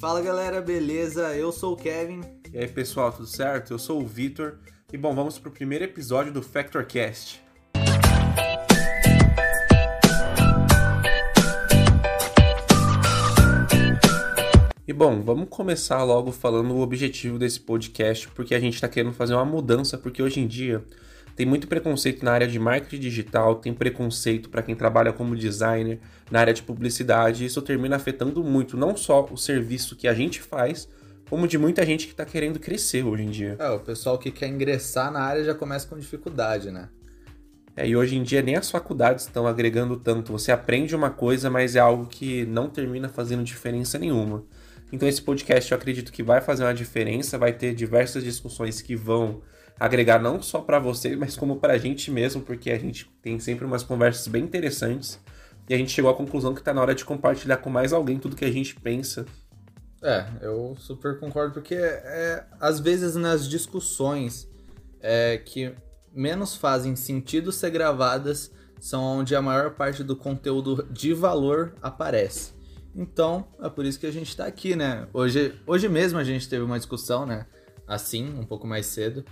Fala galera, beleza? Eu sou o Kevin. E aí pessoal, tudo certo? Eu sou o Vitor. E bom, vamos pro primeiro episódio do FactorCast. E bom, vamos começar logo falando o objetivo desse podcast, porque a gente está querendo fazer uma mudança, porque hoje em dia tem muito preconceito na área de marketing digital, tem preconceito para quem trabalha como designer, na área de publicidade, e isso termina afetando muito não só o serviço que a gente faz, como de muita gente que está querendo crescer hoje em dia. É, o pessoal que quer ingressar na área já começa com dificuldade, né? É, e hoje em dia nem as faculdades estão agregando tanto. Você aprende uma coisa, mas é algo que não termina fazendo diferença nenhuma. Então esse podcast eu acredito que vai fazer uma diferença, vai ter diversas discussões que vão agregar não só para você, mas como para a gente mesmo, porque a gente tem sempre umas conversas bem interessantes e a gente chegou à conclusão que está na hora de compartilhar com mais alguém tudo que a gente pensa. É, eu super concordo, porque é, às vezes nas discussões é, que menos fazem sentido ser gravadas são onde a maior parte do conteúdo de valor aparece. Então, é por isso que a gente está aqui, né? Hoje, hoje mesmo a gente teve uma discussão, né? Assim, um pouco mais cedo.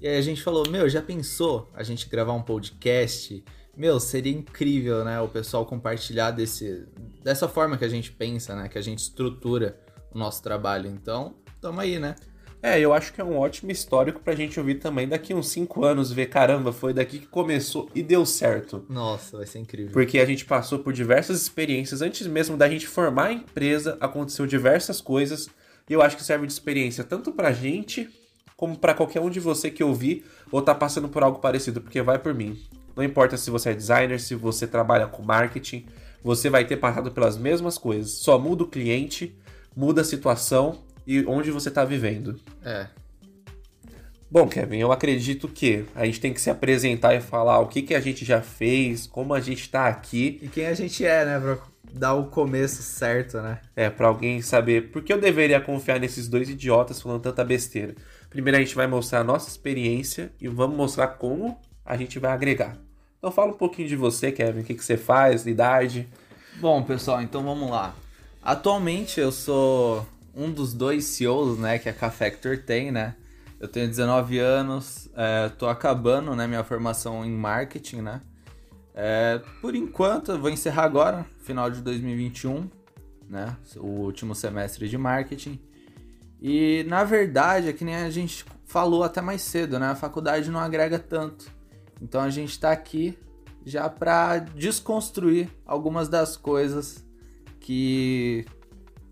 E aí a gente falou: Meu, já pensou a gente gravar um podcast? Meu, seria incrível, né? O pessoal compartilhar desse, dessa forma que a gente pensa, né? Que a gente estrutura o nosso trabalho. Então, tamo aí, né? É, eu acho que é um ótimo histórico pra gente ouvir também daqui uns 5 anos, ver, caramba, foi daqui que começou e deu certo. Nossa, vai ser incrível. Porque a gente passou por diversas experiências, antes mesmo da gente formar a empresa, aconteceu diversas coisas, e eu acho que serve de experiência tanto pra gente, como para qualquer um de você que ouvir ou tá passando por algo parecido, porque vai por mim. Não importa se você é designer, se você trabalha com marketing, você vai ter passado pelas mesmas coisas. Só muda o cliente, muda a situação e onde você está vivendo. É. Bom, Kevin, eu acredito que a gente tem que se apresentar e falar o que, que a gente já fez, como a gente está aqui. E quem a gente é, né, pra dar o começo certo, né? É, para alguém saber por que eu deveria confiar nesses dois idiotas falando tanta besteira. Primeiro a gente vai mostrar a nossa experiência e vamos mostrar como a gente vai agregar. Então fala um pouquinho de você, Kevin, o que, que você faz, idade. Bom, pessoal, então vamos lá. Atualmente eu sou um dos dois CEOs, né, que a K-Factor tem, né? Eu tenho 19 anos, é, tô acabando, né, minha formação em marketing, né? É, por enquanto, eu vou encerrar agora, final de 2021, né? O último semestre de marketing. E na verdade, é que nem a gente falou até mais cedo, né? A faculdade não agrega tanto. Então a gente tá aqui já para desconstruir algumas das coisas que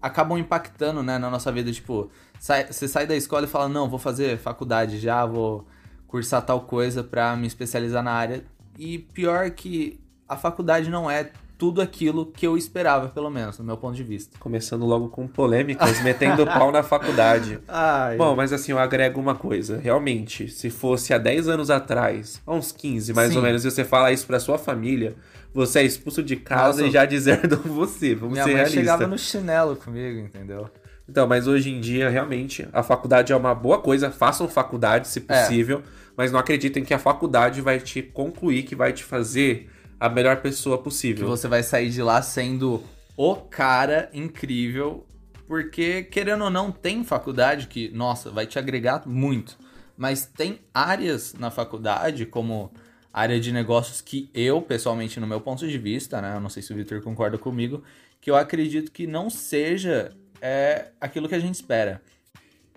acabam impactando, né, na nossa vida, tipo, sai, você sai da escola e fala: "Não, vou fazer faculdade já, vou cursar tal coisa para me especializar na área". E pior que a faculdade não é tudo aquilo que eu esperava, pelo menos, no meu ponto de vista. Começando logo com polêmicas, metendo pau na faculdade. Ai. Bom, mas assim, eu agrego uma coisa. Realmente, se fosse há 10 anos atrás, há uns 15 mais Sim. ou menos, e você fala isso pra sua família, você é expulso de casa Nossa. e já deserdam você. Vamos Minha ser mãe realistas. chegava no chinelo comigo, entendeu? Então, mas hoje em dia, realmente, a faculdade é uma boa coisa. Façam faculdade, se É. possível, mas não acreditem que a faculdade vai te concluir, que vai te fazer a melhor pessoa Que possível. você vai sair de lá sendo o cara incrível, porque querendo ou não tem faculdade que, nossa, vai te agregar muito, mas tem áreas na faculdade como área de negócios que eu, pessoalmente, no meu ponto de vista, né, eu não sei se o Victor concorda comigo, que eu acredito que não seja é, aquilo que a gente espera.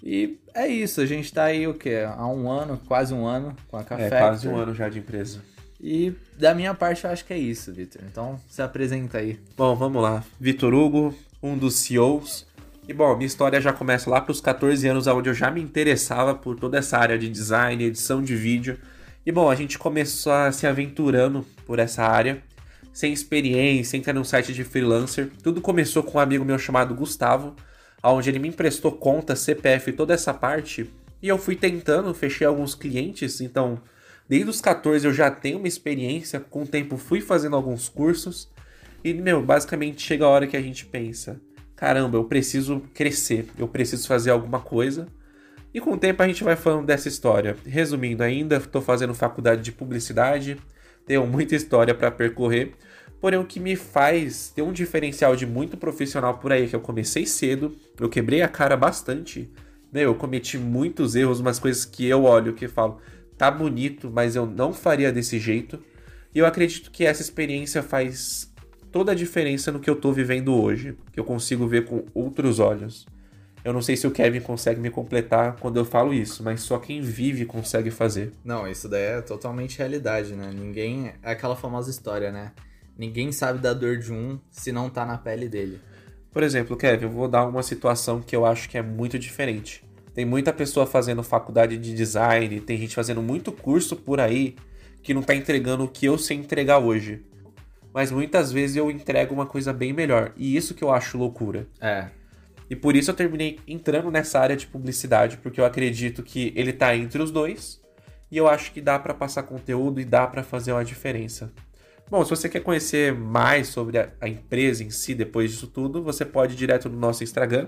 E é isso, a gente tá aí o quê? Há um ano, quase um ano com a Café. É quase um ano já de empresa. E da minha parte eu acho que é isso, Victor. Então se apresenta aí. Bom, vamos lá. Vitor Hugo, um dos CEOs. E bom, minha história já começa lá para os 14 anos, onde eu já me interessava por toda essa área de design, edição de vídeo. E bom, a gente começou a se aventurando por essa área, sem experiência, entra num site de freelancer. Tudo começou com um amigo meu chamado Gustavo, onde ele me emprestou conta, CPF toda essa parte. E eu fui tentando, fechei alguns clientes, então desde os 14 eu já tenho uma experiência, com o tempo fui fazendo alguns cursos. E, meu, basicamente chega a hora que a gente pensa: caramba, eu preciso crescer, eu preciso fazer alguma coisa. E com o tempo a gente vai falando dessa história. Resumindo, ainda estou fazendo faculdade de publicidade, tenho muita história para percorrer, Porém, o que me faz ter um diferencial de muito profissional por aí, é que eu comecei cedo, eu quebrei a cara bastante, né? Eu cometi muitos erros, umas coisas que eu olho que falo, tá bonito, mas eu não faria desse jeito. E eu acredito que essa experiência faz toda a diferença no que eu tô vivendo hoje, que eu consigo ver com outros olhos. Eu não sei se o Kevin consegue me completar quando eu falo isso, mas só quem vive consegue fazer. Não, isso daí é totalmente realidade, né? Ninguém. É aquela famosa história, né? Ninguém sabe da dor de um se não tá na pele dele. Por exemplo, Kevin, eu vou dar uma situação que eu acho que é muito diferente. Tem muita pessoa fazendo faculdade de design, tem gente fazendo muito curso por aí que não tá entregando o que eu sei entregar hoje. Mas muitas vezes eu entrego uma coisa bem melhor. E isso que eu acho loucura. É. E por isso eu terminei entrando nessa área de publicidade, porque eu acredito que ele tá entre os dois. E eu acho que dá para passar conteúdo e dá para fazer uma diferença. Bom, se você quer conhecer mais sobre a, a, empresa em si depois disso tudo, você pode ir direto no nosso Instagram.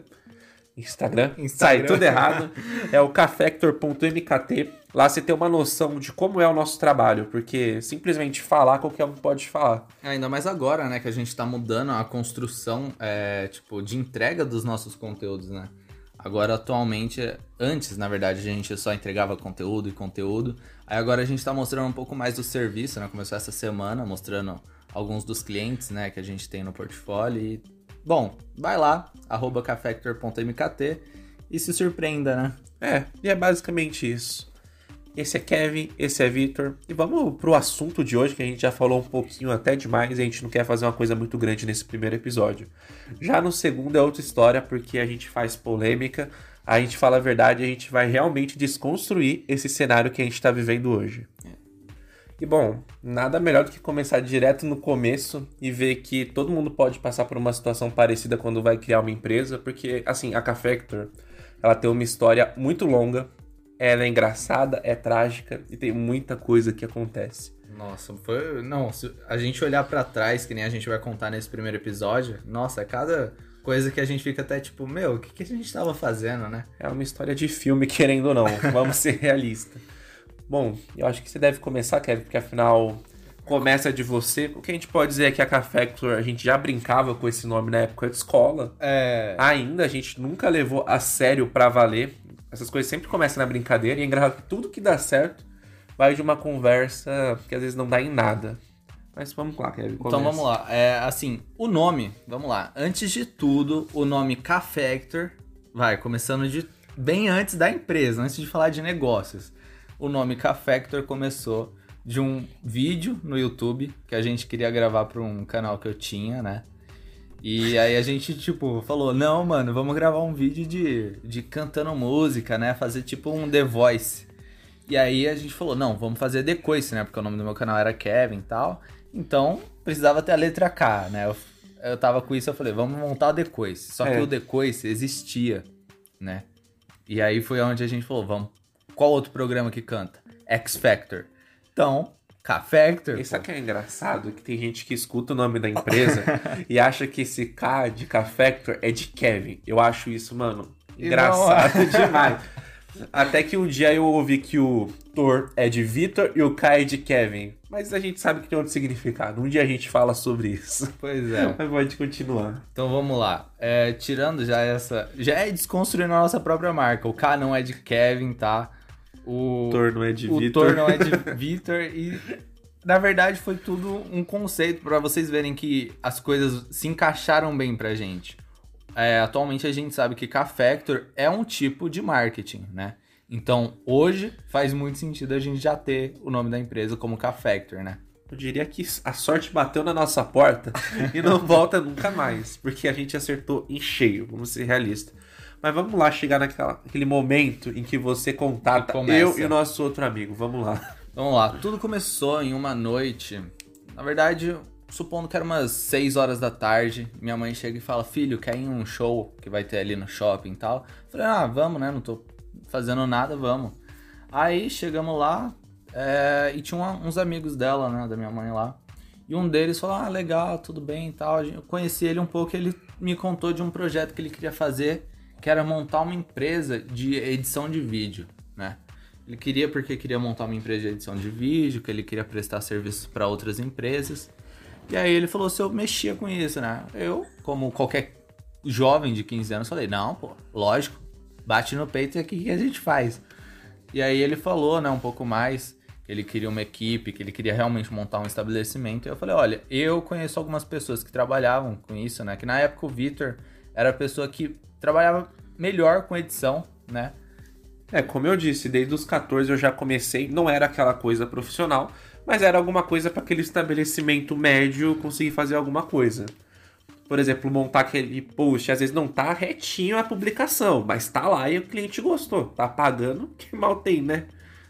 Instagram? Instagram. Sai tudo errado. É o cafector.mkt. Lá você tem uma noção de como é o nosso trabalho, porque simplesmente falar qualquer um pode falar. É, ainda mais agora, né, que a gente tá mudando a construção, é, tipo, de entrega dos nossos conteúdos, né? Agora, atualmente, antes, na verdade, a gente só entregava conteúdo e conteúdo. Aí agora a gente está mostrando um pouco mais do serviço, né? Começou essa semana mostrando alguns dos clientes, né, que a gente tem no portfólio. E, bom, vai lá, arroba cafector.mkt e se surpreenda, né? É, e é basicamente isso. Esse é Kevin, esse é Victor. E vamos pro assunto de hoje, que a gente já falou um pouquinho até demais e a gente não quer fazer uma coisa muito grande nesse primeiro episódio. Já no segundo é outra história, porque a gente faz polêmica, a gente fala a verdade, a gente vai realmente desconstruir esse cenário que a gente está vivendo hoje. E bom, nada melhor do que começar direto no começo e ver que todo mundo pode passar por uma situação parecida quando vai criar uma empresa, porque assim, a Cafector, ela tem uma história muito longa, ela é engraçada, é trágica e tem muita coisa que acontece. Nossa, foi. Não, se a gente olhar para trás, que nem a gente vai contar nesse primeiro episódio, nossa, é cada coisa que a gente fica até tipo, meu, o que, que a gente tava fazendo, né? É uma história de filme, querendo ou não. Vamos ser realistas. Bom, eu acho que você deve começar, Kevin, porque afinal começa de você. O que a gente pode dizer é que a Cafector, a gente já brincava com esse nome na época de escola. É. Ainda a gente nunca levou a sério para valer. Essas coisas sempre começam na brincadeira e é engraçado que tudo que dá certo vai de uma conversa que às vezes não dá em nada. Mas vamos lá, Kevin. Começa. Então vamos lá. É, assim, o nome, vamos lá. Antes de tudo, o nome K-Factor, vai, começando de bem antes da empresa, antes de falar de negócios. O nome K-Factor começou de um vídeo no YouTube que a gente queria gravar para um canal que eu tinha, né? E aí a gente, tipo, falou, não, mano, vamos gravar um vídeo de, de cantando música, né? Fazer tipo um The Voice. E aí a gente falou, não, vamos fazer The Coice, né? Porque o nome do meu canal era Kevin e tal. Então, precisava ter a letra K, né? Eu, eu tava com isso, eu falei, vamos montar o The Coice. Só é. que o The Coice existia, né? E aí foi onde a gente falou, vamos... Qual outro programa que canta? X Factor. Então, K-Factor. Isso aqui é engraçado, que tem gente que escuta o nome da empresa e acha que esse K de K-Factor é de Kevin. Eu acho isso, mano, engraçado não... demais. Até que um dia eu ouvi que o Thor é de Victor e o K é de Kevin. Mas a gente sabe que tem outro significado. Um dia a gente fala sobre isso. Pois é. Mas pode continuar. Então vamos lá. É, tirando já essa. Já é desconstruindo a nossa própria marca. O K não é de Kevin, tá? O Thor não é de o Victor. O Thor não é de Victor e na verdade foi tudo um conceito para vocês verem que as coisas se encaixaram bem pra gente. É, atualmente a gente sabe que K-Factor é um tipo de marketing, né? Então, hoje faz muito sentido a gente já ter o nome da empresa como K-Factor, né? Eu diria que a sorte bateu na nossa porta e não volta nunca mais, porque a gente acertou em cheio, vamos ser realistas. Mas vamos lá chegar naquele momento em que você contata eu e o nosso outro amigo. Vamos lá. Vamos lá. Tudo começou em uma noite. Na verdade, supondo que era umas 6 horas da tarde. Minha mãe chega e fala: Filho, quer ir um show que vai ter ali no shopping e tal? Eu falei: Ah, vamos, né? Não tô fazendo nada, vamos. Aí chegamos lá é, e tinha uma, uns amigos dela, né? Da minha mãe lá. E um deles falou: Ah, legal, tudo bem e tal. Eu conheci ele um pouco. Ele me contou de um projeto que ele queria fazer que era montar uma empresa de edição de vídeo, né? Ele queria porque queria montar uma empresa de edição de vídeo, que ele queria prestar serviços para outras empresas. E aí ele falou se eu mexia com isso, né? Eu, como qualquer jovem de 15 anos, falei, não, pô, lógico, bate no peito e aqui que a gente faz. E aí ele falou, né, um pouco mais, que ele queria uma equipe, que ele queria realmente montar um estabelecimento. E eu falei, olha, eu conheço algumas pessoas que trabalhavam com isso, né? Que na época o Vitor era a pessoa que trabalhava melhor com edição, né? É, como eu disse, desde os 14 eu já comecei, não era aquela coisa profissional, mas era alguma coisa para aquele estabelecimento médio conseguir fazer alguma coisa. Por exemplo, montar aquele post, às vezes não tá retinho a publicação, mas tá lá e o cliente gostou. Tá pagando, que mal tem, né?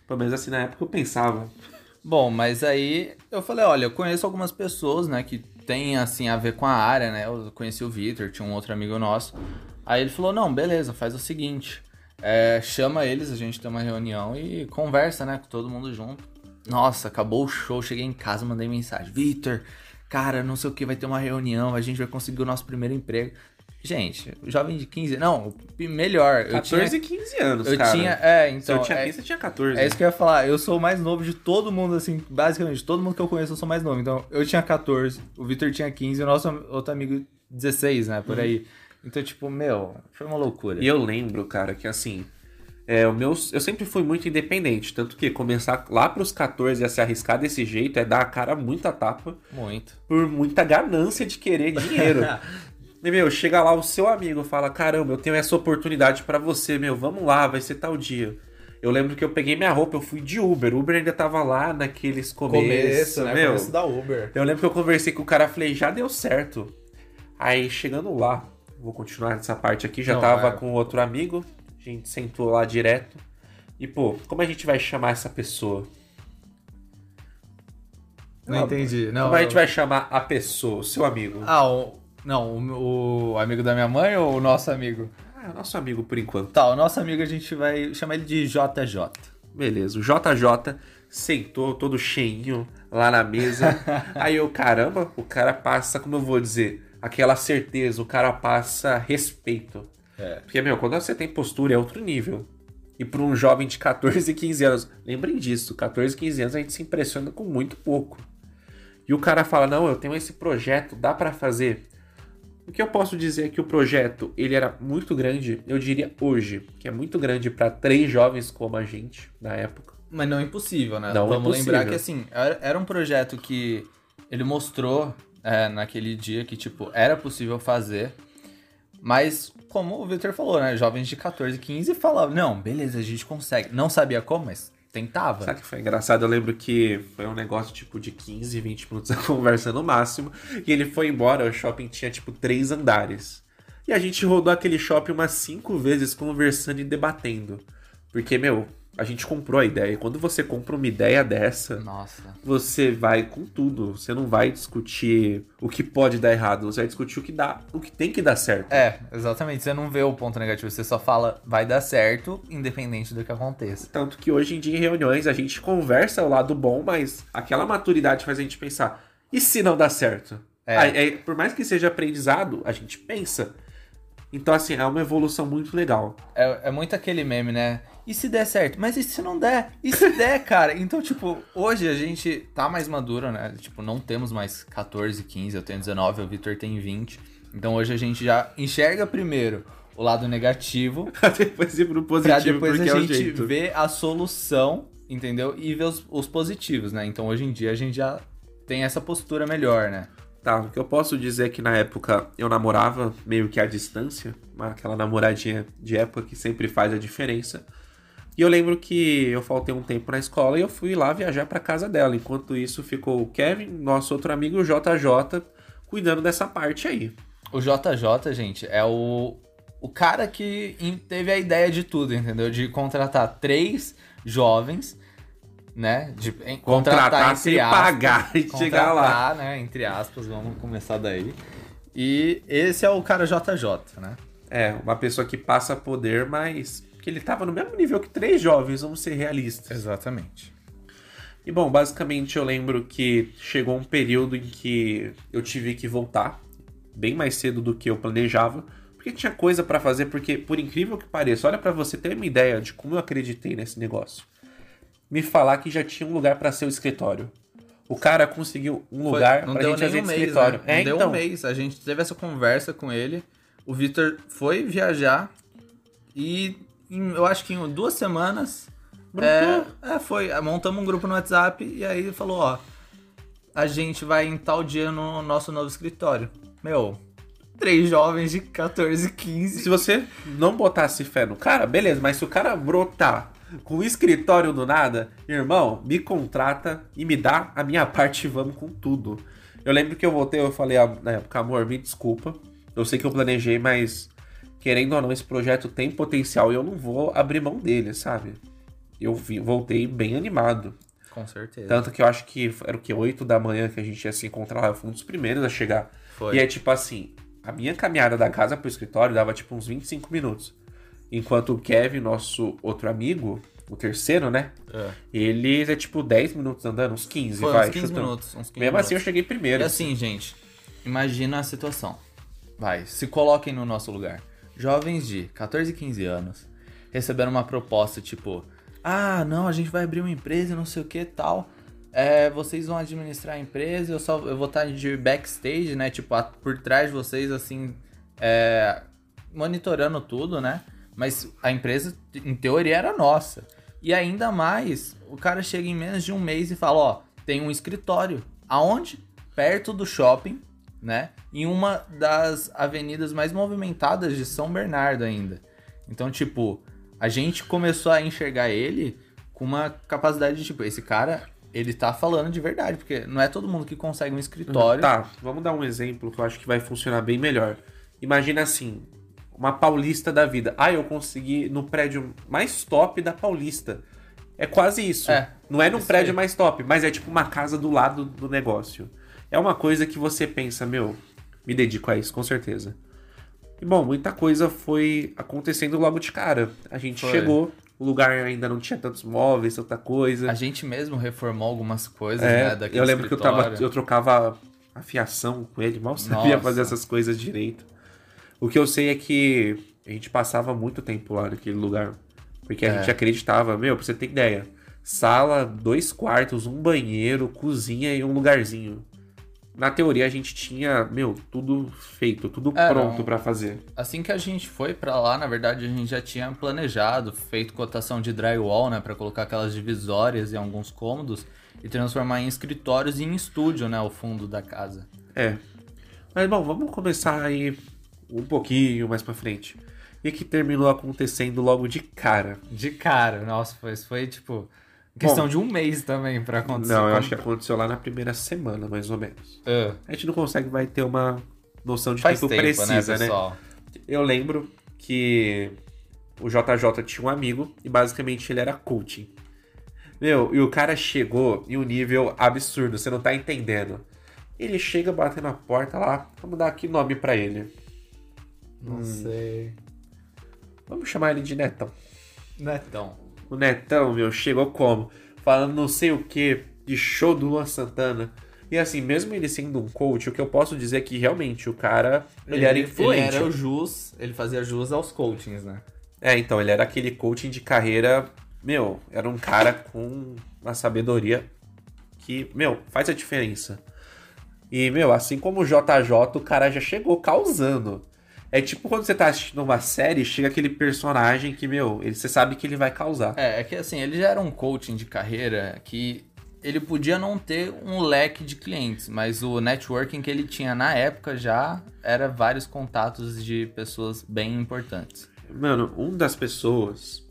Pelo menos assim na época eu pensava. Bom, mas aí eu falei, olha, eu conheço algumas pessoas, né, que tem assim a ver com a área, né? Eu conheci o Victor, tinha um outro amigo nosso. Aí ele falou, não, beleza, faz o seguinte. É, chama eles, a gente tem uma reunião e conversa, né, com todo mundo junto. Nossa, acabou o show, cheguei em casa, mandei mensagem. Victor, cara, não sei o que, vai ter uma reunião, a gente vai conseguir o nosso primeiro emprego. Gente, jovem de 15, não, melhor. 14 eu tinha, e 15 anos, eu cara. tinha, é, então. Se eu tinha é, 15, você tinha 14. é isso que eu ia falar. Eu sou o mais novo de todo mundo, assim, basicamente, todo mundo que eu conheço eu sou mais novo. Então, eu tinha 14, o Victor tinha 15 e o nosso outro amigo 16, né, por aí. Então, tipo, meu, foi uma loucura. E eu lembro, cara, que assim, é, o meu, eu sempre fui muito independente, tanto que começar lá pros 14 a se arriscar desse jeito é dar a cara muita tapa Muito. por muita ganância de querer dinheiro. e, meu, chega lá o seu amigo fala: "Caramba, eu tenho essa oportunidade pra você, meu, vamos lá, vai ser tal dia". Eu lembro que eu peguei minha roupa, eu fui de Uber. Uber ainda tava lá naqueles começos, Começo, né? meu. Começo da Uber. Eu lembro que eu conversei com o cara, falei, já deu certo. Aí chegando lá, vou continuar nessa parte aqui, já Não, tava vai. com outro amigo, a gente sentou lá direto. E pô, como a gente vai chamar essa pessoa? Não entendi. Não, como a gente eu- vai chamar a pessoa, o seu amigo? Ah, o... não, o, o amigo da minha mãe ou o nosso amigo? Ah, é nosso amigo por enquanto. Tá, o nosso amigo a gente vai chamar ele de JJ. Beleza, o JJ sentou todo cheinho lá na mesa. Aí eu, caramba, o cara passa, como eu vou dizer, aquela certeza, o cara passa respeito. É. Porque, meu, quando você tem postura é outro nível. E para um jovem de 14, 15 anos, lembrem disso, 14, 15 anos a gente se impressiona com muito pouco. E o cara fala: "Não, eu tenho esse projeto, dá para fazer". O que eu posso dizer é que o projeto, ele era muito grande, eu diria hoje, que é muito grande para três jovens como a gente na época. Mas não é impossível, né? Não é Vamos lembrar que assim, era, era um projeto que ele mostrou é, naquele dia que, tipo, era possível fazer. Mas, como o Victor falou, né? Jovens de 14, 15 falavam, não, beleza, a gente consegue. Não sabia como, mas tentava. Sabe que foi engraçado? Eu lembro que foi um negócio tipo de 15, 20 minutos a conversa no máximo. E ele foi embora, o shopping tinha tipo três andares. E a gente rodou aquele shopping umas cinco vezes conversando e debatendo. Porque, meu, a gente comprou a ideia. E quando você compra uma ideia dessa, Nossa. você vai com tudo. Você não vai discutir o que pode dar errado, você vai discutir o que dá, o que tem que dar certo. É, exatamente. Você não vê o ponto negativo, você só fala, vai dar certo, independente do que aconteça. Tanto que hoje em dia em reuniões a gente conversa o lado bom, mas aquela maturidade faz a gente pensar: e se não dá certo? É. Por mais que seja aprendizado, a gente pensa. Então, assim, é uma evolução muito legal. É, é muito aquele meme, né? E se der certo? Mas e se não der? E se der, cara? Então, tipo, hoje a gente tá mais maduro, né? Tipo, não temos mais 14, 15, eu tenho 19, o Victor tem 20. Então hoje a gente já enxerga primeiro o lado negativo Pra depois ir pro pra positivo, depois porque a é gente jeito. ver a solução, entendeu? E ver os, os positivos, né? Então hoje em dia a gente já tem essa postura melhor, né? Tá, o que eu posso dizer é que na época eu namorava meio que à distância, aquela namoradinha de época que sempre faz a diferença. E eu lembro que eu faltei um tempo na escola e eu fui lá viajar pra casa dela. Enquanto isso ficou o Kevin, nosso outro amigo, o JJ, cuidando dessa parte aí. O JJ, gente, é o, o cara que teve a ideia de tudo, entendeu? De contratar três jovens, né? De em- Contratar sem pagar e chegar lá. Contratar, né? Entre aspas, vamos começar daí. E esse é o cara JJ, né? É, uma pessoa que passa poder, mas que ele tava no mesmo nível que três jovens, vamos ser realistas. Exatamente. E bom, basicamente eu lembro que chegou um período em que eu tive que voltar, bem mais cedo do que eu planejava, porque tinha coisa pra fazer, porque por incrível que pareça, olha pra você ter uma ideia de como eu acreditei nesse negócio. Me falar que já tinha um lugar pra ser o escritório. O cara conseguiu um Foi- lugar não pra deu gente fazer um mês, escritório. né? É, Não deu então. um mês. A gente teve essa conversa com ele. O Vitor foi viajar e em- eu acho que em duas semanas. É, é, foi. Montamos um grupo no WhatsApp e aí ele falou, ó. A gente vai em tal dia no nosso novo escritório. Meu, três jovens de 14, 15. Se você não botasse fé no cara, beleza, mas se o cara brotar com um escritório do nada, irmão, me contrata e me dá a minha parte e vamos com tudo. Eu lembro que eu voltei, eu falei ah, na época, amor, me desculpa. Eu sei que eu planejei, mas querendo ou não, esse projeto tem potencial e eu não vou abrir mão dele, sabe? Eu vi- voltei bem animado. Com certeza. Tanto que eu acho que era o que? 8 da manhã que a gente ia se encontrar lá. Eu fui um dos primeiros a chegar. Foi. E é tipo assim, a minha caminhada da casa pro escritório dava tipo uns 25 minutos. Enquanto o Kevin, nosso outro amigo, o terceiro, né? É. Eles é tipo 10 minutos andando, uns 15, Foi vai. uns 15 chutando. minutos. Uns 15 Mesmo assim eu minutos. cheguei E primeiro. assim, gente, imagina a situação. Vai, se coloquem no nosso lugar. Jovens de 14, 15 anos receberam uma proposta tipo: Ah, não, a gente vai abrir uma empresa, não sei o que tal. É, vocês vão administrar a empresa, eu só eu vou estar de backstage, né? Tipo, a- por trás de vocês, assim, é, monitorando tudo, né? Mas a empresa, em teoria, era nossa. E ainda mais, o cara chega em menos de um mês e fala, ó, tem um escritório. Aonde? Perto do shopping, né? Em uma das avenidas mais movimentadas de São Bernardo ainda. Então, tipo, a gente começou a enxergar ele com uma capacidade de, tipo, esse cara, ele tá falando de verdade, porque não é todo mundo que consegue um escritório. Tá, vamos dar um exemplo que eu acho que vai funcionar bem melhor. Imagina assim, uma paulista da vida. Ah, eu consegui no prédio mais top da Paulista. É quase isso. É, Não é num isso prédio aí. mais top, mas é tipo uma casa do lado do negócio. É uma coisa que você pensa, meu, me dedico a isso, com certeza. E bom, muita coisa foi acontecendo logo de cara. A gente Foi. chegou, o lugar ainda não tinha tantos móveis, tanta coisa. A gente mesmo reformou algumas coisas, É, né, eu lembro que eu, tava, escritório. eu trocava a fiação com ele, mal sabia Nossa. fazer essas coisas direito. O que eu sei é que a gente passava muito tempo lá naquele lugar. Porque a É. gente acreditava, meu, pra você ter ideia, sala, dois quartos, um banheiro, cozinha e um lugarzinho. Na teoria a gente tinha, meu, tudo feito, tudo Era pronto pra fazer. Assim que a gente foi pra lá, na verdade, a gente já tinha planejado, feito cotação de drywall, né, Pra colocar aquelas divisórias em alguns cômodos e transformar em escritórios e em estúdio, né, o fundo da casa. É. Mas bom, vamos começar aí um pouquinho mais pra frente. E que terminou acontecendo logo de cara. De cara, nossa, foi, foi tipo questão Bom, de um mês também pra acontecer. Não, eu acho que aconteceu lá na primeira semana, mais ou menos. Ah, A gente não consegue vai ter uma noção de faz tempo, tempo, precisa, né, né? Eu lembro que o JJ tinha um amigo e basicamente ele era coaching. Meu, e o cara chegou em um nível absurdo, você não tá entendendo. Ele chega batendo na porta lá, vamos dar aqui nome pra ele. Não Hum. sei. Vamos chamar ele de Netão. Netão. O Netão, meu, chegou como? Falando não sei o que, de show do Luan Santana. E assim, mesmo ele sendo um coach, o que eu posso dizer é que realmente o cara, ele, era influente. Ele era o jus, ele fazia jus aos coachings, né? É, então, ele era aquele coaching de carreira, meu, era um cara com uma sabedoria que, meu, faz a diferença. E, meu, assim como o JJ, o cara já chegou causando. É tipo quando você tá assistindo uma série, chega aquele personagem que, meu, ele, você sabe que ele vai causar. É, é que assim, ele já era um coaching de carreira que ele podia não ter um leque de clientes, mas o networking que ele tinha na época já era vários contatos de pessoas bem importantes. Mano, um das pessoas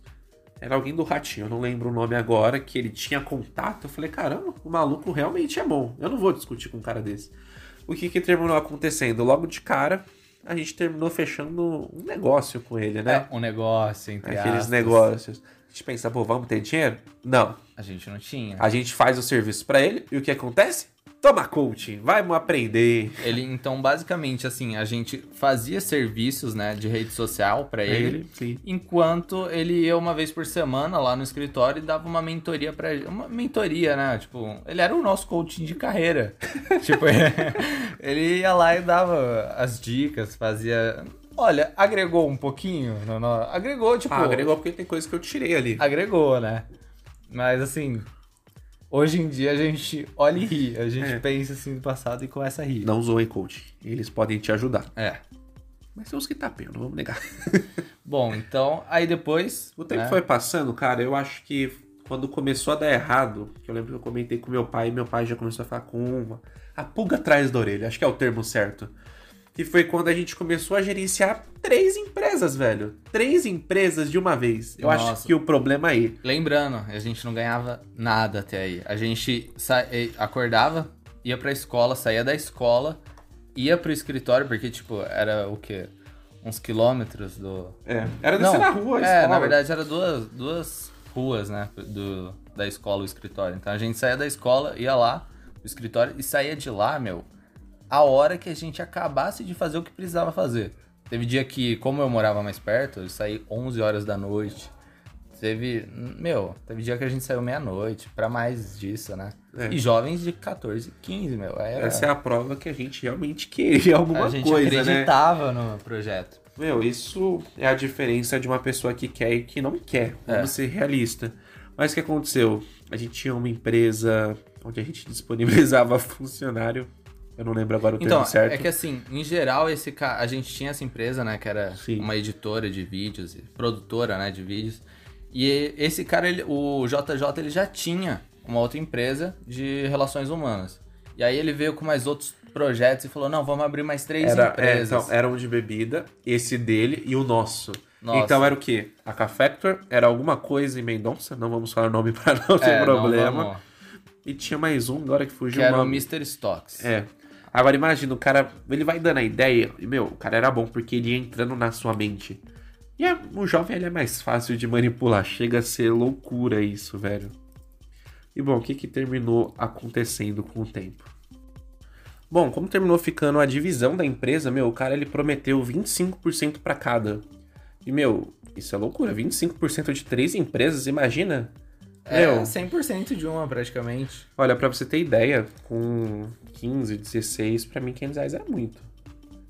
era alguém do Ratinho, eu não lembro o nome agora, que ele tinha contato. Eu falei, caramba, o maluco realmente é bom. Eu não vou discutir com um cara desse. O que que terminou acontecendo? Logo de cara, a gente terminou fechando um negócio com ele, né? É, um negócio, entre Aqueles aspas. negócios. A gente pensa, pô, vamos ter dinheiro? Não. A gente não tinha. A gente faz o serviço pra ele e o que acontece? Toma coaching, vai aprender. Ele, então, basicamente, assim, a gente fazia serviços, né, de rede social pra ele. sim. Enquanto ele ia uma vez por semana lá no escritório e dava uma mentoria pra ele. Uma mentoria, né? Tipo, ele era o nosso coaching de carreira. tipo, ele ia lá e dava as dicas, fazia. Olha, agregou um pouquinho? No, no- Agregou, tipo. Ah, agregou porque tem coisa que eu tirei ali. Agregou, né? Mas assim. Hoje em dia a gente olha e ri. A gente É. pensa assim no passado e começa a rir. Não zoem, coach. Eles podem te ajudar. É. Mas tem uns que tapeiam, não vamos negar. Bom, então, aí depois. O tempo né, foi passando, cara, eu acho que quando começou a dar errado, que eu lembro que eu comentei com meu pai, e meu pai já começou a falar com uma. A pulga atrás da orelha, acho que é o termo certo. Que foi quando a gente começou a gerenciar três empresas, velho. Três empresas de uma vez. Eu acho Nossa. que o problema aí. Lembrando, a gente não ganhava nada até aí. A gente sa- acordava, ia pra escola, saía da escola, ia pro escritório, porque, tipo, era o quê? Uns quilômetros do. É, era descer na rua, a É, escola. na verdade era duas, duas ruas, né? Do, da escola o escritório. Então a gente saía da escola, ia lá, pro escritório, e saía de lá, meu, a hora que a gente acabasse de fazer o que precisava fazer. Teve dia que, como eu morava mais perto, eu saí 11 horas da noite. Teve, meu, teve dia que a gente saiu meia-noite, pra mais disso, né? É. E jovens de 14, 15, meu. Era, Essa é a prova que a gente realmente queria alguma a gente coisa, né? acreditava no projeto. Meu, isso é a diferença de uma pessoa que quer e que não quer. Vamos É. ser realista. Mas o que aconteceu? A gente tinha uma empresa onde a gente disponibilizava funcionário. Eu não lembro agora o termo Então, certo. é que assim, em geral, esse ca... a gente tinha essa empresa, né, que era Sim. uma editora de vídeos, produtora, né, de vídeos. E esse cara, ele, o JJ, ele já tinha uma outra empresa de relações humanas. E aí ele veio com mais outros projetos e falou: "Não, vamos abrir mais três Era, é, empresas". então, era um de bebida, esse dele e o nosso. Nossa. Então era o quê? A Cafactor era alguma coisa em Mendonça, não vamos falar o nome para não ter É, não, problema. vamos- E tinha mais um agora que fugiu que era o o. Mr. Stocks. É. Agora imagina, o cara, ele vai dando a ideia, e meu, o cara era bom porque ele ia entrando na sua mente. E é- o jovem ele é mais fácil de manipular, chega a ser loucura isso, velho. E bom, o que que terminou acontecendo com o tempo? Bom, como terminou ficando a divisão da empresa, meu, o cara ele prometeu 25% pra cada. E meu, isso é loucura, 25% de três empresas, imagina? É, Meu, 100% de uma, praticamente. Olha, pra você ter ideia, com 15, 16, pra mim 500 reais é muito.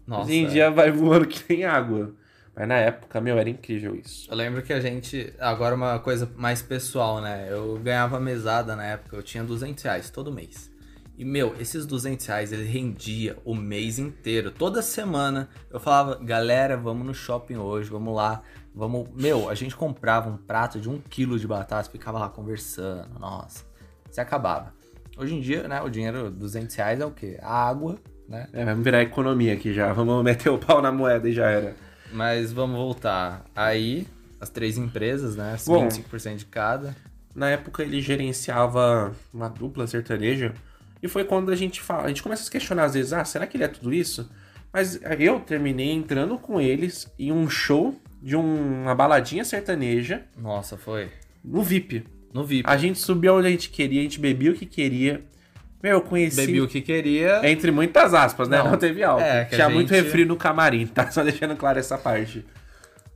Nossa. Hoje em dia vai voando que nem água. Mas na época, meu, era incrível isso. Eu lembro que a gente. Agora, uma coisa mais pessoal, né? Eu ganhava mesada na época, eu tinha 200 reais todo mês. E, meu, esses 200 reais ele rendia o mês inteiro. Toda semana eu falava, galera, vamos no shopping hoje, vamos lá. Vamos. Meu, a gente comprava um prato de um quilo de batata, ficava lá conversando. Nossa, se acabava. Hoje em dia, né, o dinheiro, 200 reais é o quê? A água, né? É, vamos virar economia aqui já. Vamos meter o pau na moeda e já era. Mas vamos voltar. Aí, as três empresas, né? Bom. 25% de cada. Na época ele gerenciava uma dupla sertaneja. E foi quando a gente fala, a gente começa a se questionar às vezes, ah, será que ele é tudo isso? Mas eu terminei entrando com eles em um show de um- uma baladinha sertaneja Nossa, foi. no VIP. No VIP. A gente subia onde a gente queria, a gente bebia o que queria. Meu, eu conheci. Bebi o que queria. Entre muitas aspas, né? Não. Não, teve álcool. É, Tinha muito gente- refri no camarim, tá? Só deixando claro essa parte.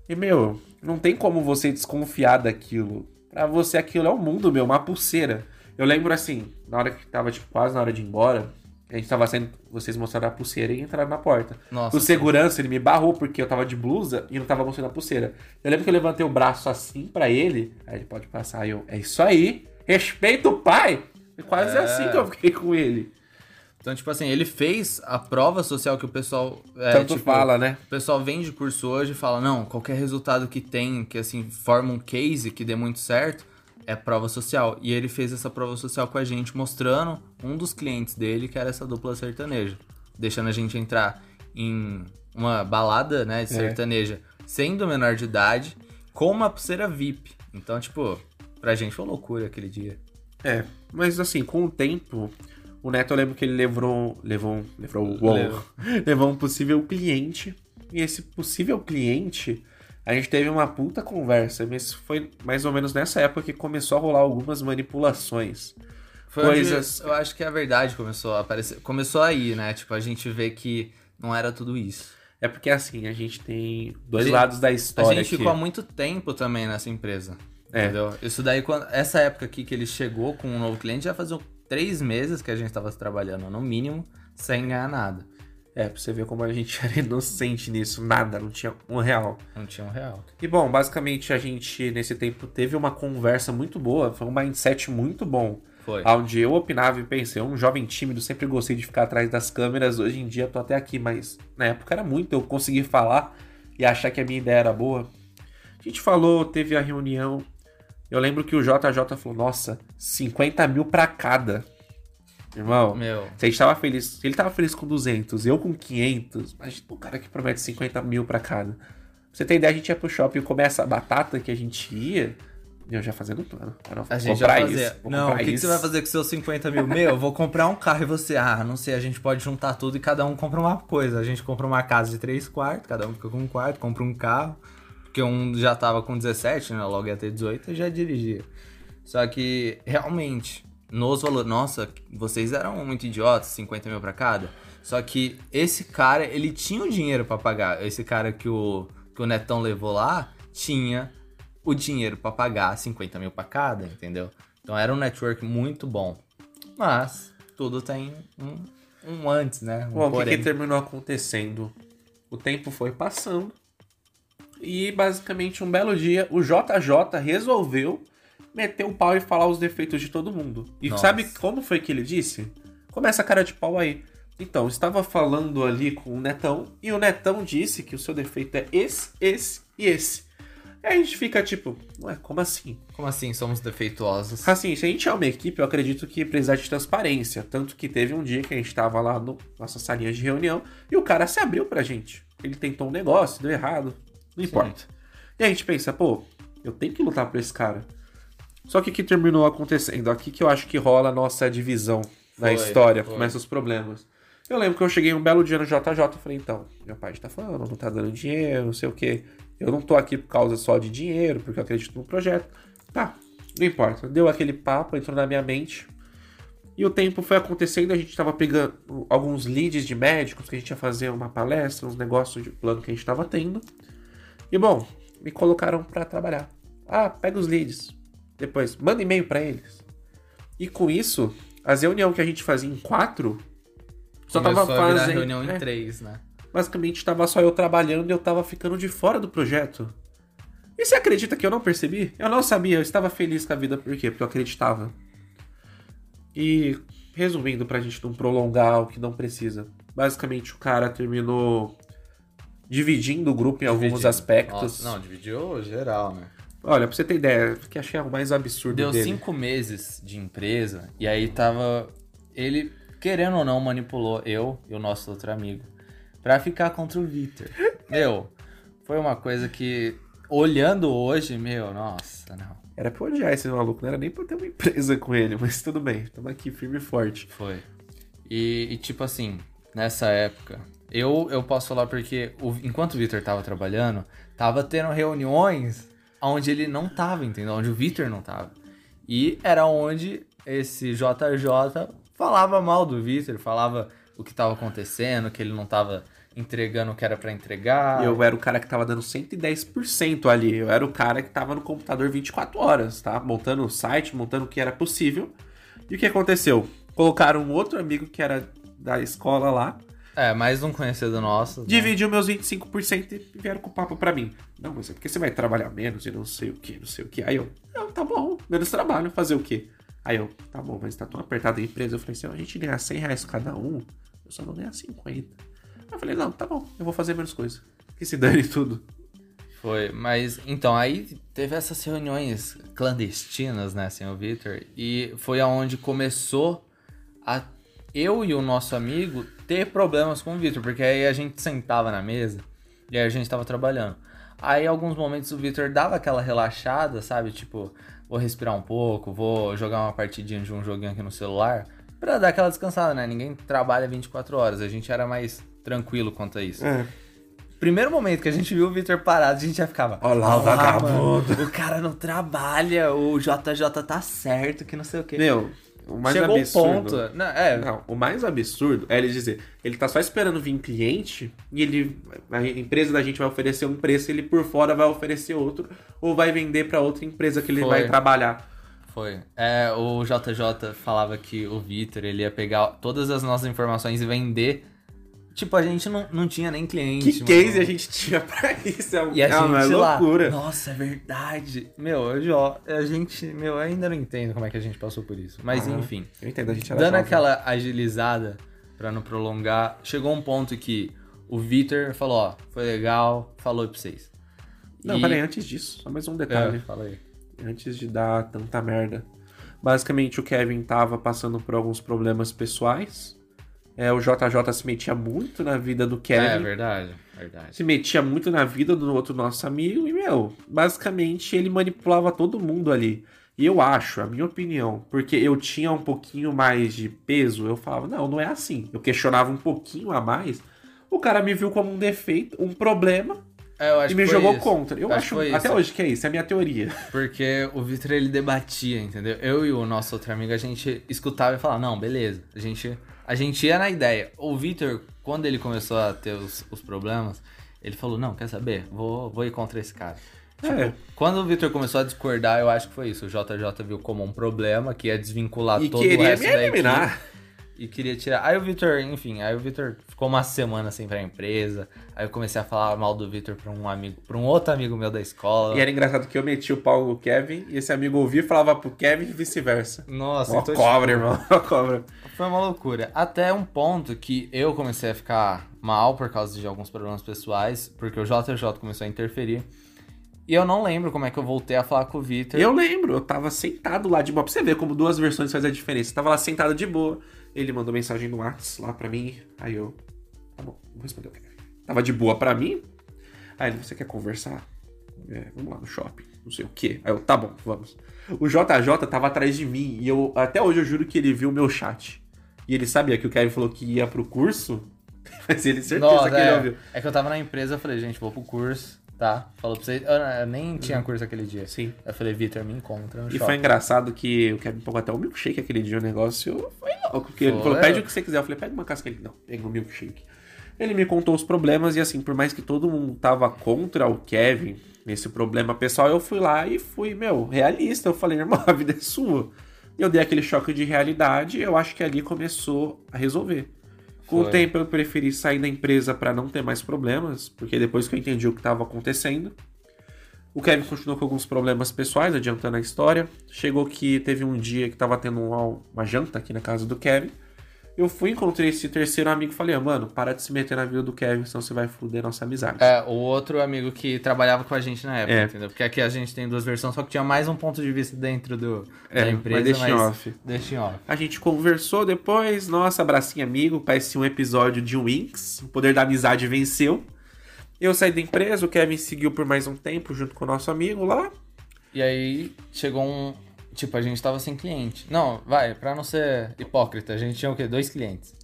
E, meu, não tem como você desconfiar daquilo. Pra você aquilo é um mundo, meu, uma pulseira. Eu lembro assim, na hora que tava, tipo, quase na hora de ir embora, a gente tava saindo, vocês mostraram a pulseira e entraram na porta. Nossa, o segurança, ele me barrou porque eu tava de blusa e não tava mostrando a pulseira. Eu lembro que eu levantei o braço assim pra ele, aí ele pode passar, eu, é isso aí, respeita o pai. E quase É. assim que eu fiquei com ele. Então, tipo assim, ele fez a prova social que o pessoal. É, Tanto tipo, fala, né? O pessoal vem de curso hoje e fala: não, qualquer resultado que tem, que assim, forma um case que dê muito certo, é prova social. E ele fez essa prova social com a gente, mostrando um dos clientes dele, que era essa dupla sertaneja. Deixando a gente entrar em uma balada, né, de É. sertaneja, sendo menor de idade, com uma pulseira VIP. Então, tipo, pra gente foi loucura aquele dia. É, mas assim, com o tempo, o Neto eu lembro que ele levou. Levou. Levou. Levou. levou um possível cliente. E esse possível cliente, a gente teve uma puta conversa. Mas foi mais ou menos nessa época que começou a rolar algumas manipulações. Foi Coisas- eu acho que a verdade começou a aparecer. Começou aí, né? Tipo, a gente vê que não era tudo isso. É porque assim, a gente tem dois Gente, lados da A história. gente aqui. ficou há muito tempo também nessa empresa. É. Entendeu? Isso daí, quando, essa época aqui que ele chegou com um novo cliente, já fazia três meses que a gente tava trabalhando, no mínimo, sem ganhar nada. É, pra você ver como a gente era inocente nisso. Nada, não tinha um real. Não tinha um real. E bom, basicamente a gente nesse tempo teve uma conversa muito boa, foi um mindset muito bom. Foi. Onde eu opinava e pensei, um jovem tímido, sempre gostei de ficar atrás das câmeras, hoje em dia tô até aqui, mas na época era muito eu conseguir falar e achar que a minha ideia era boa. A gente falou, teve a reunião, eu lembro que o JJ falou, nossa, 50 mil pra cada. Irmão, Meu, se a gente tava feliz, se ele tava feliz com 200, eu com 500, imagina um cara que promete 50 mil pra cada. Pra você ter ideia, a gente ia pro shopping e comer essa batata que a gente ia, eu já fazendo plano. Ah, não, a gente já fazia. isso, Não, o que, que você vai fazer com seus 50 mil? Meu, eu vou comprar um carro e você, ah, não sei, a gente pode juntar tudo e cada um compra uma coisa. A gente compra uma casa de três quartos, cada um fica com um quarto, compra um carro. Porque um já tava com 17, né? Logo ia ter 18 e já dirigia. Só que, realmente, nos valores. Nossa, vocês eram muito idiotas, 50 mil pra cada. Só que esse cara, ele tinha o dinheiro pra pagar. Esse cara que o, que o Netão levou lá, tinha o dinheiro pra pagar 50 mil pra cada, entendeu? Então era um network muito bom. Mas tudo tem um, um antes, né? Um Bom, o que, que terminou acontecendo? O tempo foi passando e basicamente um belo dia o JJ resolveu meter o pau e falar os defeitos de todo mundo. E Nossa. sabe como foi que ele disse? Começa a cara de pau aí. Então, estava falando ali com o Netão e o Netão disse que o seu defeito é esse, esse e esse. Aí a gente fica tipo, ué, como assim? Como assim somos defeituosos? Assim, se a gente é uma equipe, eu acredito que precisa de transparência. Tanto que teve um dia que a gente tava lá no nossa salinha de reunião e o cara se abriu pra gente. Ele tentou um negócio, deu errado. Não importa. E a gente pensa, pô, eu tenho que lutar por esse cara. Só que o que terminou acontecendo? Aqui que eu acho que rola a nossa divisão na história, foi. começam os problemas. Eu lembro que eu cheguei um belo dia no JJ e falei, então, meu pai tá falando, não tá dando dinheiro, não sei o quê. Eu não tô aqui por causa só de dinheiro, porque eu acredito no projeto. Tá, não importa. Deu aquele papo, entrou na minha mente. E o tempo foi acontecendo, a gente tava pegando alguns leads de médicos, que a gente ia fazer uma palestra, uns negócios de plano que a gente tava tendo. E bom, me colocaram pra trabalhar. Ah, pega os leads. Depois, manda e-mail pra eles. E com isso, as reuniões que a gente fazia em quatro, só Começou tava fazendo. reunião em é, três, né? basicamente tava só eu trabalhando e eu tava ficando de fora do projeto. E você acredita que eu não percebi? Eu não sabia, eu estava feliz com a vida, por quê? Porque eu acreditava. E resumindo, pra gente não prolongar o que não precisa. Basicamente o cara terminou dividindo o grupo em alguns Dividindo. aspectos. Nossa, não, dividiu geral, né? Olha, pra você ter ideia, que achei o mais absurdo Deu dele. cinco meses de empresa e aí tava. Ele, querendo ou não, manipulou eu e o nosso outro amigo pra ficar contra o Victor. Meu, foi uma coisa que, olhando hoje, meu, nossa, não. Era pra odiar esse maluco, não era nem pra ter uma empresa com ele, mas tudo bem, estamos aqui firme e forte. Foi. E, e, tipo assim, nessa época, eu, eu posso falar porque o- enquanto o Victor tava trabalhando, tava tendo reuniões onde ele não tava, entendeu? Onde o Victor não tava. E era onde esse JJ falava mal do Victor, falava o que tava acontecendo, que ele não tava entregando o que era pra entregar. Eu era o cara que tava dando 110% ali. Eu era o cara que tava no computador 24 horas, tá? Montando o site, montando o que era possível. E o que aconteceu? Colocaram um outro amigo que era da escola lá, É, mais um conhecido nosso. né? dividiu meus 25% e vieram com o papo pra mim. Não, mas é porque você vai trabalhar menos e não sei o que, não sei o que. Aí eu, não, tá bom, menos trabalho, fazer o quê? Aí eu, tá bom, mas tá tão apertado a empresa. Eu falei, se a gente ganhar 100 reais cada um, eu só vou ganhar 50. Aí eu falei, não, tá bom, eu vou fazer menos coisa. Que se dane tudo. Foi, mas então aí teve essas reuniões clandestinas, né, sem o Victor, e foi aonde começou a eu e o nosso amigo ter problemas com o Victor, porque aí a gente sentava na mesa e aí a gente tava trabalhando. Aí em alguns momentos o Victor dava aquela relaxada, sabe? Tipo, vou respirar um pouco, vou jogar uma partidinha de um joguinho aqui no celular, pra dar aquela descansada, né? Ninguém trabalha 24 horas, a gente era mais tranquilo quanto a isso. É. Primeiro momento que a gente viu o Victor parado, a gente já ficava. Ó lá o "Ah, vagabundo." o cara não trabalha, o JJ tá certo, que não sei o quê. Meu, o mais Chegou absurdo. ponto. Não, é, Não, o mais absurdo é ele dizer, ele tá só esperando vir cliente e ele a empresa da gente vai oferecer um preço, ele por fora vai oferecer outro ou vai vender pra outra empresa que ele Foi. vai trabalhar. foi. É, o JJ falava que o Victor ele ia pegar todas as nossas informações e vender Tipo, a gente não, não tinha nem cliente. Que mano. case a gente tinha pra isso? É, um- E a é uma gente lá, loucura. Nossa, é verdade. Meu, hoje, ó, a gente, meu, eu ainda não entendo como é que a gente passou por isso. Mas Ah, enfim, Eu entendo, a gente era dando jovem. aquela agilizada pra não prolongar, chegou um ponto que o Vitor falou, ó, foi legal, falou pra vocês. Não, E- peraí, antes disso, só mais um É, detalhe. fala aí. Antes de dar tanta merda. Basicamente, o Kevin tava passando por alguns problemas pessoais. É, o JJ se metia muito na vida do É, Kevin. verdade, verdade. se metia muito na vida do outro nosso amigo e, meu, basicamente ele manipulava todo mundo ali. E eu acho, a minha opinião, porque eu tinha um pouquinho mais de peso, eu falava, não, não é assim. Eu questionava um pouquinho a mais. O cara me viu como um defeito, um problema, É, e me jogou isso. contra. Eu Acho acho, até hoje que é isso, é a minha teoria. Porque o Vitor ele debatia, entendeu? Eu e o nosso outro amigo, a gente escutava e falava, não, beleza. A gente, a gente ia na ideia. O Vitor, quando ele começou a ter os, os problemas, ele falou, não, quer saber? Vou, vou ir contra esse cara. É. Quando o Vitor começou a discordar, eu acho que foi isso. O JJ viu como um problema, que ia desvincular E todo o resto da eliminar. equipe. E queria tirar. Aí o Vitor, enfim, aí o Vitor ficou uma semana sem pra empresa. Aí eu comecei a falar mal do Vitor pra um amigo, pra um outro amigo meu da escola. E era engraçado que eu metia o pau no Kevin, e esse amigo ouvia e falava pro Kevin e vice-versa. Nossa, Ó, então, cobra, irmão. Ó, cobra. Foi uma loucura. Até um ponto que eu comecei a ficar mal por causa de alguns problemas pessoais, porque o JJ começou a interferir. E eu não lembro como é que eu voltei a falar com o Vitor. Eu lembro, eu tava sentado lá de boa. Pra você ver como duas versões fazem a diferença. Eu tava lá sentado de boa. Ele mandou mensagem no WhatsApp lá pra mim. Aí eu. Tá bom, vou responder o Kevin. Tava de boa pra mim. Aí ele, você quer conversar? É, vamos lá no shopping, não sei o quê. Aí eu, tá bom, vamos. O JJ tava atrás de mim e eu até hoje eu juro que ele viu o meu chat. E ele sabia que o Kevin falou que ia pro curso, mas ele certeza Nossa, que ele é, ouviu. é que eu tava na empresa, eu falei, gente, vou pro curso, tá? Falou pra vocês. Eu, eu nem tinha curso aquele dia. Sim. Eu falei, Vitor, me encontra no E shopping. foi engraçado que o Kevin pagou até o milkshake aquele dia, o negócio foi louco. Porque ele Foi. falou, pede o que você quiser. Eu falei, pega uma casca. Ele, não, pega um milkshake. Ele me contou os problemas e assim, por mais que todo mundo tava contra o Kevin nesse problema pessoal, eu fui lá e fui, meu, realista. Eu falei, irmão, a vida é sua. Eu dei aquele choque de realidade e eu acho que ali começou a resolver. Com Foi. o tempo eu preferi sair da empresa para não ter mais problemas, porque depois que eu entendi o que estava acontecendo, o Kevin continuou com alguns problemas pessoais, adiantando a história. Chegou que teve um dia que tava tendo uma, uma janta aqui na casa do Kevin. Eu fui, encontrei esse terceiro amigo e falei, ah, mano, para de se meter na vida do Kevin, senão você vai foder nossa amizade. É, o outro amigo que trabalhava com a gente na época, É. entendeu? Porque aqui a gente tem duas versões, só que tinha mais um ponto de vista dentro do, É, da empresa. mas deixa em off. Deixa em off. A gente conversou depois, nossa, abracinho amigo, parecia um episódio de Winx, o poder da amizade venceu. Eu saí da empresa, o Kevin seguiu por mais um tempo junto com o nosso amigo lá. E aí chegou um. Tipo, a gente tava sem cliente. Não, vai, pra não ser hipócrita, a gente tinha o quê? Dois clientes.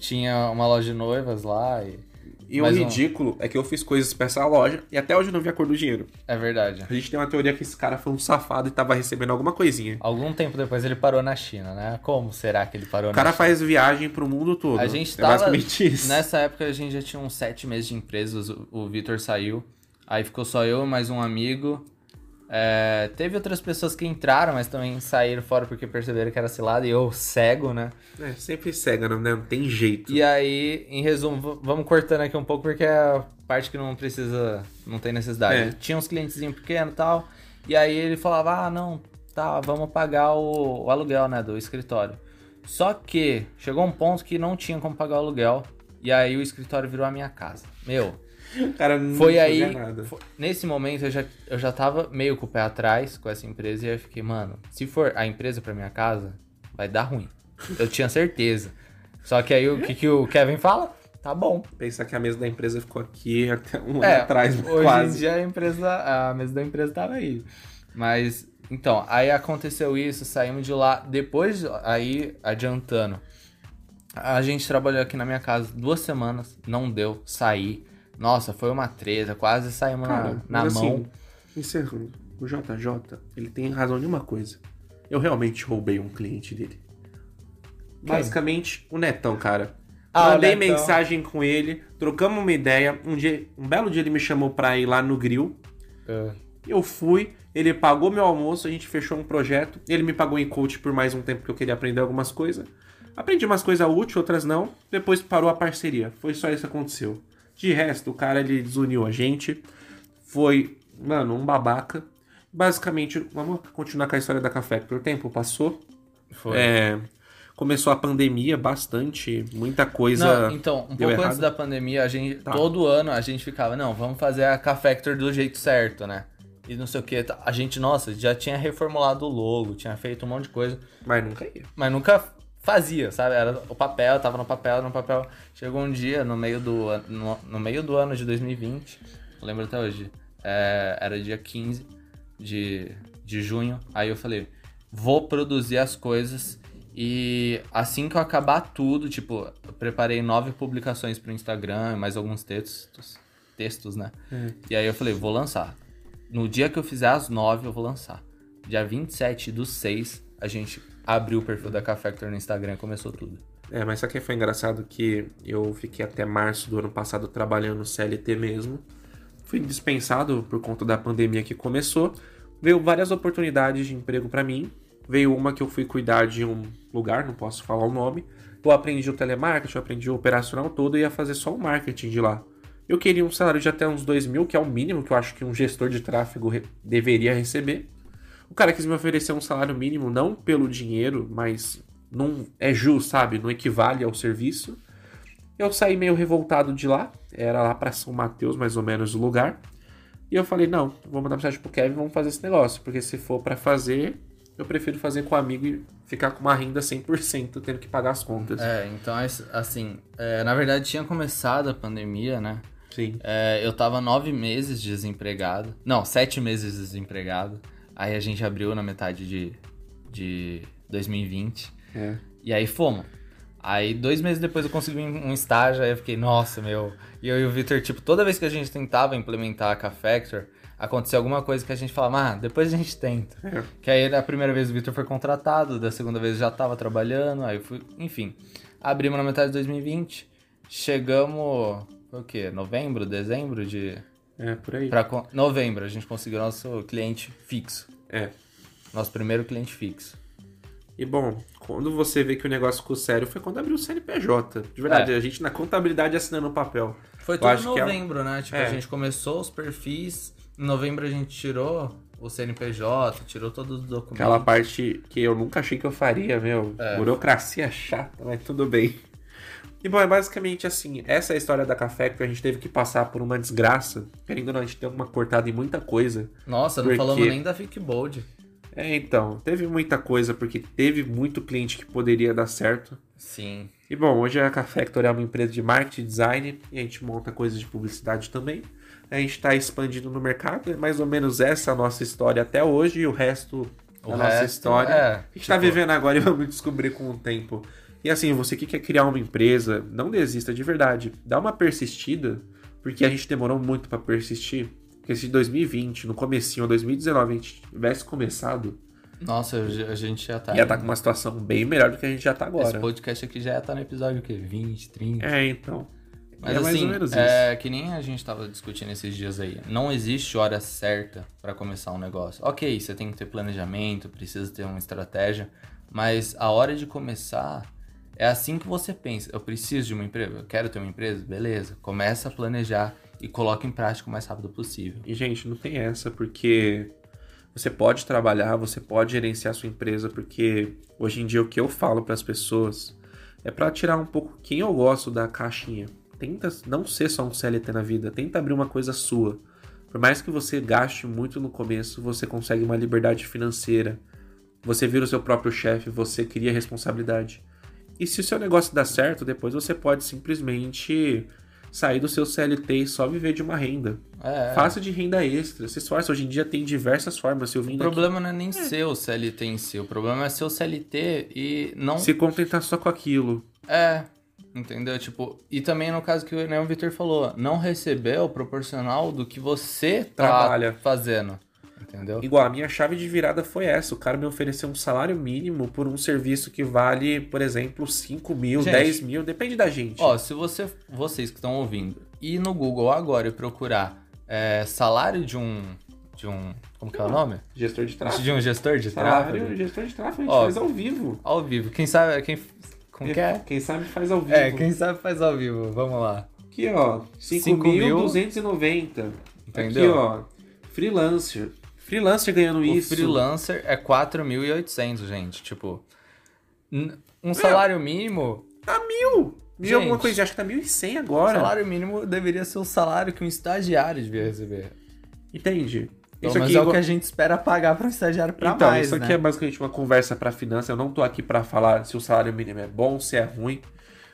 Tinha uma loja de noivas lá e. E o um. ridículo é que eu fiz coisas pra essa loja e até hoje eu não vi a cor do dinheiro. É verdade. A gente tem uma teoria que esse cara foi um safado e tava recebendo alguma coisinha. Algum tempo depois ele parou na China, né? Como será que ele parou O na cara China? faz viagem pro mundo todo. A gente é tava. Nessa época a gente já tinha uns sete meses de empresas, o, o Vitor saiu. Aí ficou só eu e mais um amigo. É, teve outras pessoas que entraram, mas também saíram fora porque perceberam que era cilada e eu cego, né? É, sempre cega, não, né? não tem jeito. E aí, em resumo, vamos cortando aqui um pouco porque é a parte que não precisa, não tem necessidade. É. Tinha uns clientezinhos pequenos e tal, e aí ele falava, ah, não, tá, vamos pagar o, o aluguel, né, do escritório. Só que chegou um ponto que não tinha como pagar o aluguel, e aí o escritório virou a minha casa. Meu, cara não foi aí, nada. fo- nesse momento eu já, eu já tava meio com o pé atrás com essa empresa, e aí eu fiquei, mano, se for a empresa pra minha casa, vai dar ruim. Eu tinha certeza. Só que aí o que, que o Kevin fala? Tá bom. Pensar que a mesa da empresa ficou aqui até um É, ano atrás, hoje quase. em dia a empresa, a mesa da empresa tava aí. Mas, então, aí aconteceu isso, saímos de lá. Depois, aí, adiantando, a gente trabalhou aqui na minha casa duas semanas, não deu, saí. Nossa, foi uma treta, quase saímos Cara, na, na mas mão. assim, encerrando, o JJ, ele tem razão em uma coisa. Eu realmente roubei um cliente dele. Basicamente, o Netão, cara. Ah, Mandei Netão. mensagem com ele, trocamos uma ideia. Um, dia, um belo dia ele me chamou pra ir lá no grill. É. Eu fui, ele pagou meu almoço, a gente fechou um projeto. Ele me pagou em coach por mais um tempo que eu queria aprender algumas coisas. Aprendi umas coisas úteis, outras não. Depois parou a parceria. Foi só isso que aconteceu. De resto, o cara ele desuniu a gente. Foi, mano, um babaca. Basicamente, vamos continuar com a história da Café. O tempo passou. Foi. É, começou a pandemia bastante, muita coisa. Não, então, um deu pouco errado. antes da pandemia, a gente, Tá. todo ano a gente ficava, não, vamos fazer a K-Factor do jeito certo, né? E não sei o que. A gente, nossa, já tinha reformulado o logo, tinha feito um monte de coisa, Mas nunca ia. mas nunca fazia, sabe? Era o papel, tava no papel, no papel. Chegou um dia, no meio do, no, no meio do ano de 2020, eu lembro até hoje, é, era dia 15 de, de junho, aí eu falei, vou produzir as coisas e assim que eu acabar tudo, tipo, eu preparei nove publicações pro Instagram, mais alguns textos, textos, né? E aí eu falei, vou lançar. No dia que eu fizer as nove, eu vou lançar. Dia 27 do 6, a gente abriu o perfil da K-Factor no Instagram e começou tudo. É, mas sabe que foi engraçado que eu fiquei até março do ano passado trabalhando no CLT mesmo. Fui dispensado por conta da pandemia que começou. Veio várias oportunidades de emprego pra mim. Veio uma que eu fui cuidar de um lugar, não posso falar o nome. Eu aprendi o telemarketing, eu aprendi o operacional todo e ia fazer só o marketing de lá. Eu queria um salário de até uns 2 mil, que é o mínimo que eu acho que um gestor de tráfego deveria receber. O cara quis me oferecer um salário mínimo, não pelo dinheiro, mas não é justo, sabe? Não equivale ao serviço. Eu saí meio revoltado de lá, era lá pra São Mateus, mais ou menos o lugar. E eu falei: não, vou mandar mensagem pro Kevin, vamos fazer esse negócio, porque se for pra fazer, eu prefiro fazer com um amigo e ficar com uma renda 100%, tendo que pagar as contas. É, então, es- assim, é, na verdade tinha começado a pandemia, né? Sim. É, eu tava nove meses desempregado. Não, sete meses desempregado. Aí a gente abriu na metade de, de 2020. É. E aí fomos. Aí dois meses depois eu consegui um estágio, aí eu fiquei, nossa, meu. E eu e o Victor, tipo, toda vez que a gente tentava implementar a K-Factor, acontecia alguma coisa que a gente falava, ah, depois a gente tenta. É. Que aí a primeira vez o Victor foi contratado, da segunda vez já tava trabalhando, aí fui, enfim. Abrimos na metade de 2020, chegamos, foi o quê? Novembro, dezembro de... É, por aí. Pra, con- novembro, a gente conseguiu nosso cliente fixo. É. Nosso primeiro cliente fixo. E bom, quando você vê que o negócio ficou sério, foi quando abriu o CNPJ. De verdade, É. a gente na contabilidade assinando o papel. Foi Eu tudo em acho que é novembro, né? Tipo, É. a gente começou os perfis, em novembro a gente tirou o CNPJ, tirou todos os documentos. Aquela parte que eu nunca achei que eu faria, meu. É. Burocracia chata, mas tudo bem. E bom, é basicamente assim, essa é a história da Café, que a gente teve que passar por uma desgraça. Querendo ou não, a gente deu uma cortada em muita coisa. Nossa, não Porque- falamos nem da Fic Bold. É, então, teve muita coisa, porque teve muito cliente que poderia dar certo. Sim. E bom, hoje a Cafector é uma empresa de marketing e design e a gente monta coisas de publicidade também. A gente está expandindo no mercado, é mais ou menos essa a nossa história até hoje e o resto O da nossa resto, história. é, a gente está tipo- vivendo agora e vamos descobrir com o tempo. E assim, você que quer criar uma empresa, não desista de verdade. Dá uma persistida, porque a gente demorou muito para persistir. Porque se em 2020, no comecinho, ou 2019, a gente tivesse começado, Nossa, a gente já tá. ia estar com uma situação bem melhor do que a gente já tá agora. Esse podcast aqui já tá no episódio o quê? 20, 30. É, então. Mas é mais assim, ou menos é que nem a gente tava discutindo esses dias aí. Não existe hora certa pra começar um negócio. Ok, você tem que ter planejamento, precisa ter uma estratégia, mas a hora de começar é assim que você pensa. Eu preciso de uma empresa, eu quero ter uma empresa, beleza. Começa a planejar e coloca em prática o mais rápido possível. E, gente, não tem essa, porque você pode trabalhar, você pode gerenciar sua empresa, porque hoje em dia o que eu falo para as pessoas é para tirar um pouco quem eu gosto da caixinha. Tenta não ser só um CLT na vida, tenta abrir uma coisa sua. Por mais que você gaste muito no começo, você consegue uma liberdade financeira. Você vira o seu próprio chefe, você cria responsabilidade. E se o seu negócio dá certo, depois você pode simplesmente sair do seu CLT e só viver de uma renda. É. Faça de renda extra. Se esforça. Hoje em dia tem diversas formas. Se eu vim O problema não é nem ser o CLT em si, o problema é ser o CLT e não se contentar só com aquilo. É, entendeu? Tipo, e também no caso que o Victor falou, não receber o proporcional do que você tá Trabalha. fazendo, entendeu? Igual, a minha chave de virada foi essa. O cara me ofereceu um salário mínimo por um serviço que vale, por exemplo, 5 mil, Gente. 10 mil. Depende da gente. Ó, se você, vocês que estão ouvindo, ir no Google agora e procurar é, salário de um, de um, como que é o nome? Gestor de tráfego. De um gestor de Salário, tráfego, gestor de tráfego, a gente Ó. faz ao vivo. ao vivo. Quem sabe, quem Como que é? Quem sabe faz ao vivo. É, quem sabe faz ao vivo. Vamos lá. Aqui, ó. 5.290. Entendeu? Aqui, ó. Freelancer. Freelancer ganhando O isso. freelancer é 4.800, gente. Tipo, um salário mínimo... Tá mil. Mil alguma Gente. coisa. Acho que tá 1.100 O agora. salário mínimo deveria ser o salário que um estagiário devia receber. Entende? Pelo menos é o que a gente espera pagar para um estagiário pra então, mais, isso aqui né? é basicamente uma conversa para finança. Eu não tô aqui para falar se o salário mínimo é bom, se é ruim.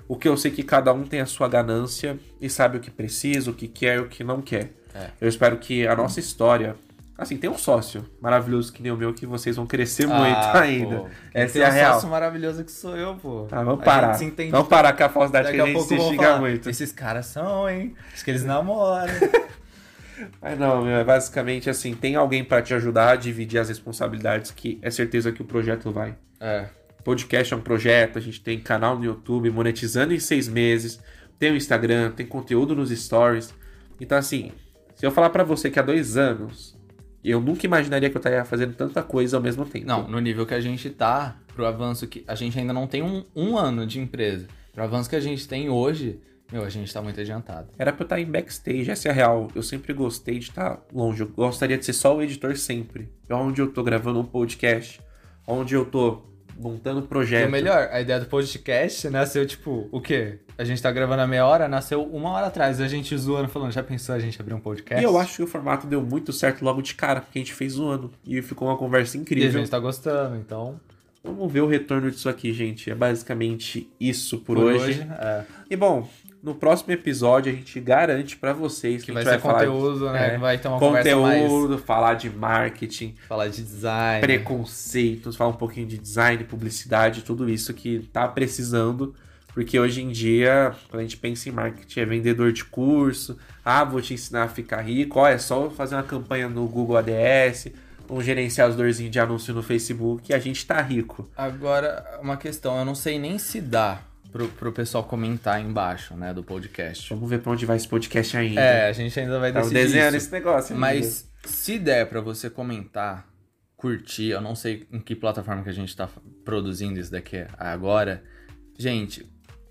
O que eu sei é que cada um tem a sua ganância e sabe o que precisa, o que quer e o que não quer. É. Eu espero que a nossa história. Assim, tem um sócio maravilhoso que nem o meu que vocês vão crescer muito Ah, ainda. pô. Essa Tem é a um real. sócio maravilhoso que sou eu, pô. Ah, vamos parar. Vamos parar com a falsidade que a a gente se xinga muito. esses caras são, hein? Acho que eles namoram. Mas não, meu, é basicamente assim, tem alguém para te ajudar a dividir as responsabilidades que é certeza que o projeto vai. é. Podcast é um projeto, a gente tem canal no YouTube, monetizando em seis meses, tem o Instagram, tem conteúdo nos stories. Então, assim, se eu falar pra você que há dois anos, eu nunca imaginaria que eu estaria fazendo tanta coisa ao mesmo tempo. Não, no nível que a gente tá, pro avanço que. A gente ainda não tem um, um ano de empresa. Pro avanço que a gente tem hoje, meu, a gente tá muito adiantado. Era pra eu estar em backstage, essa é a real. Eu sempre gostei de estar longe. Eu gostaria de ser só o editor sempre. É onde eu tô gravando um podcast, onde eu tô montando E projeto. o melhor, a ideia do podcast nasceu tipo, o quê? A gente tá gravando a meia hora, nasceu uma hora atrás. A gente zoando, falando, já pensou a gente abrir um podcast? E eu acho que o formato deu muito certo logo de cara, porque a gente fez ano. E ficou uma conversa E a incrível. gente tá gostando, então. Vamos ver o retorno disso aqui, gente. É basicamente isso por, Por hoje. hoje, é. E bom, no próximo episódio a gente garante pra vocês que, Que vai ser vai, falar conteúdo, né? é, vai ter uma conversa conteúdo, falar de marketing, mais. Falar de design. preconceitos, falar um pouquinho de design, publicidade, tudo isso que tá precisando. Porque hoje em dia, quando a gente pensa em marketing, é vendedor de curso. Ah, vou te ensinar a ficar rico. Ó, é só fazer uma campanha no Google ADS, um gerenciadorzinho de anúncio no Facebook e a gente tá rico. Agora, uma questão, eu não sei nem se dá pro, pro pessoal comentar embaixo, né, do podcast. Vamos ver pra onde vai esse podcast ainda. É, a gente ainda vai Estamos decidir desenhando isso. esse negócio. Mas se der pra você comentar, curtir, eu não sei em que plataforma que a gente tá produzindo isso daqui agora. Gente,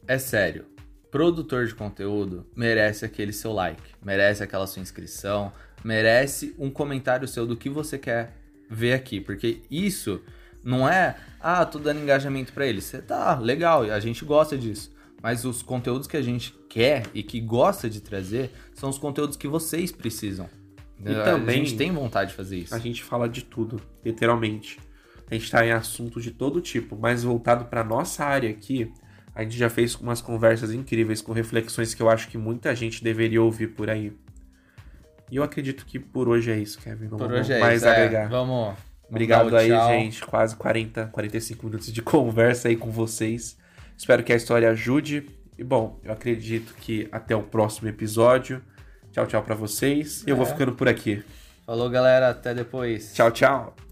é sério. Produtor de conteúdo merece aquele seu like, merece aquela sua inscrição, merece um comentário seu do que você quer ver aqui, porque isso não é, ah, tô dando engajamento pra ele. Você tá legal, a gente gosta disso. Mas os conteúdos que a gente quer e que gosta de trazer são os conteúdos que vocês precisam. E também- a gente tem vontade de fazer isso. A gente fala de tudo, literalmente. A gente tá em assunto de todo tipo, mas voltado pra nossa área aqui, a gente já fez umas conversas incríveis com reflexões que eu acho que muita gente deveria ouvir por aí. E eu acredito que por hoje é isso, Kevin. Não Por hoje é mais isso. é. agregar. vamos. vamos Obrigado aí, tchau. gente. Quase 40, 45 minutos de conversa aí com vocês. Espero que a história ajude. E bom, eu acredito que até o próximo episódio. Tchau, tchau pra vocês. Eu vou É. ficando por aqui. Falou, galera. Até depois. Tchau, tchau.